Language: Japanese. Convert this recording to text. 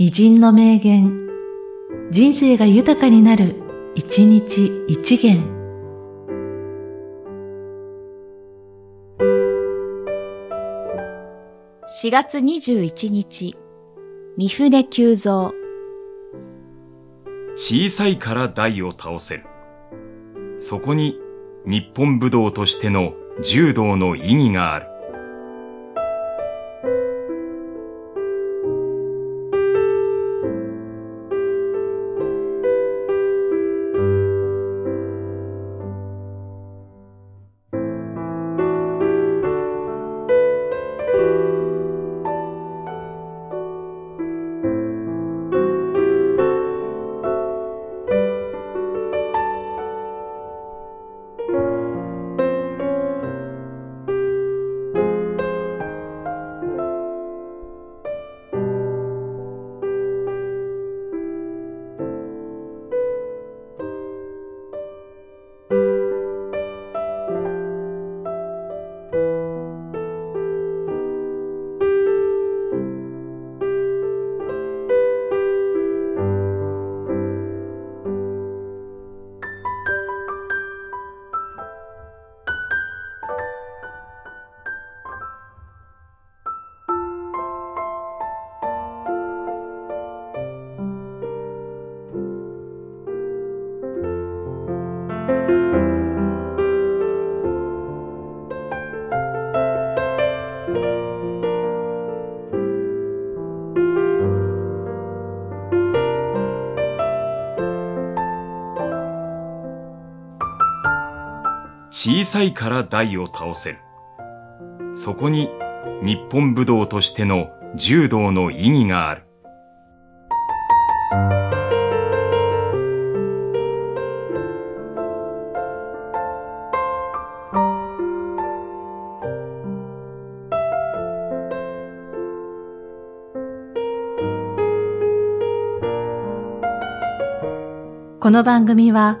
偉人の名言、人生が豊かになる、一日一元。4月21日、三船久蔵。小さいから大を倒せる。そこに日本武道としての柔道の意義がある。小さいから大を倒せる。そこに日本武道としての柔道の意義がある。この番組は、